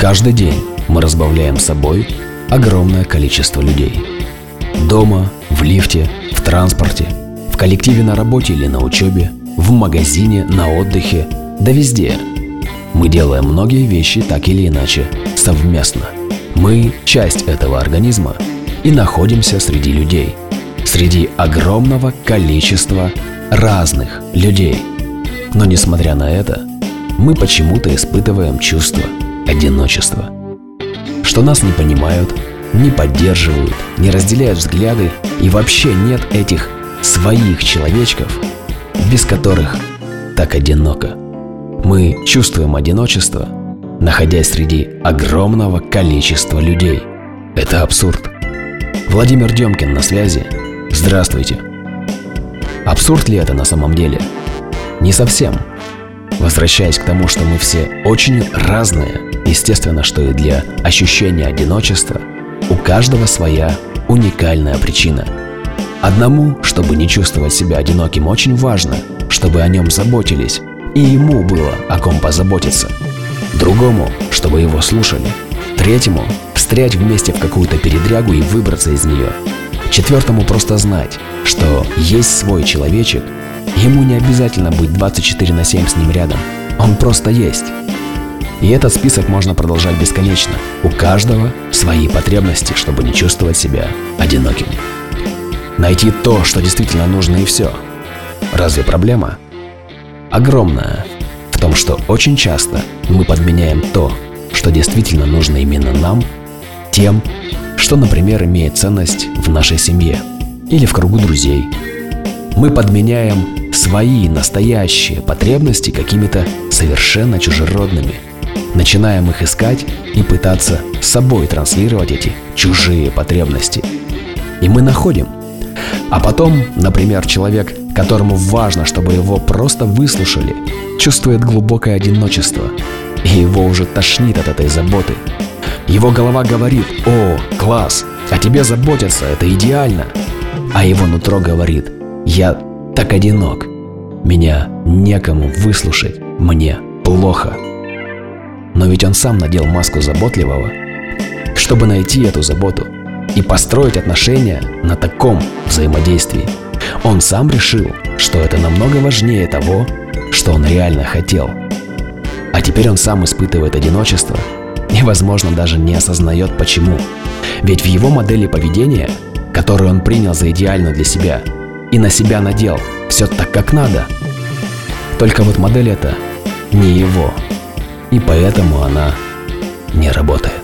Каждый день мы разбавляем собой огромное количество людей. Дома, в лифте, в транспорте, в коллективе на работе или на учебе, в магазине, на отдыхе, да везде. Мы делаем многие вещи так или иначе совместно. Мы – часть этого организма и находимся среди людей. Среди огромного количества разных людей. Но несмотря на это, мы почему-то испытываем чувство одиночества. Что нас не понимают, не поддерживают, не разделяют взгляды и вообще нет этих своих человечков, без которых так одиноко. Мы чувствуем одиночество, находясь среди огромного количества людей. Это абсурд. Владимир Демкин на связи. Здравствуйте. Абсурд ли это на самом деле? Не совсем. Возвращаясь к тому, что мы все очень разные, естественно, что и для ощущения одиночества у каждого своя уникальная причина. Одному, чтобы не чувствовать себя одиноким, очень важно, чтобы о нем заботились, и ему было о ком позаботиться. Другому, чтобы его слушали. Третьему – встрять вместе в какую-то передрягу и выбраться из нее. Четвертому просто знать, что есть свой человечек, ему не обязательно быть 24 на 7 с ним рядом, он просто есть. И этот список можно продолжать бесконечно. У каждого свои потребности, чтобы не чувствовать себя одиноким. Найти то, что действительно нужно и все. Разве проблема? Огромная в том, что очень часто мы подменяем то, что действительно нужно именно нам, тем, что, например, имеет ценность в нашей семье или в кругу друзей. Мы подменяем свои настоящие потребности какими-то совершенно чужеродными – начинаем их искать и пытаться с собой транслировать эти чужие потребности. И мы находим. А потом, например, человек, которому важно, чтобы его просто выслушали, чувствует глубокое одиночество, и его уже тошнит от этой заботы. Его голова говорит «О, класс, о тебе заботятся, это идеально!» А его нутро говорит «Я так одинок, меня некому выслушать, мне плохо». Но ведь он сам надел маску заботливого, чтобы найти эту заботу и построить отношения на таком взаимодействии. Он сам решил, что это намного важнее того, что он реально хотел. А теперь он сам испытывает одиночество и, возможно, даже не осознает почему. Ведь в его модели поведения, которую он принял за идеальную для себя и на себя надел, все так как надо. Только вот модель эта не его и поэтому она не работает.